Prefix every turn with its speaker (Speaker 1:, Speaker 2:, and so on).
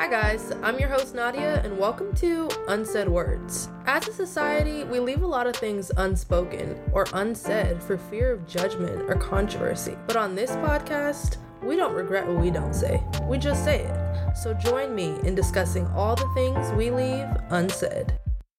Speaker 1: Hi, guys, I'm your host Nadia, and welcome to Unsaid Words. As a society, we leave a lot of things unspoken or unsaid for fear of judgment or controversy. But on this podcast, we don't regret what we don't say, we just say it. So join me in discussing all the things we leave unsaid.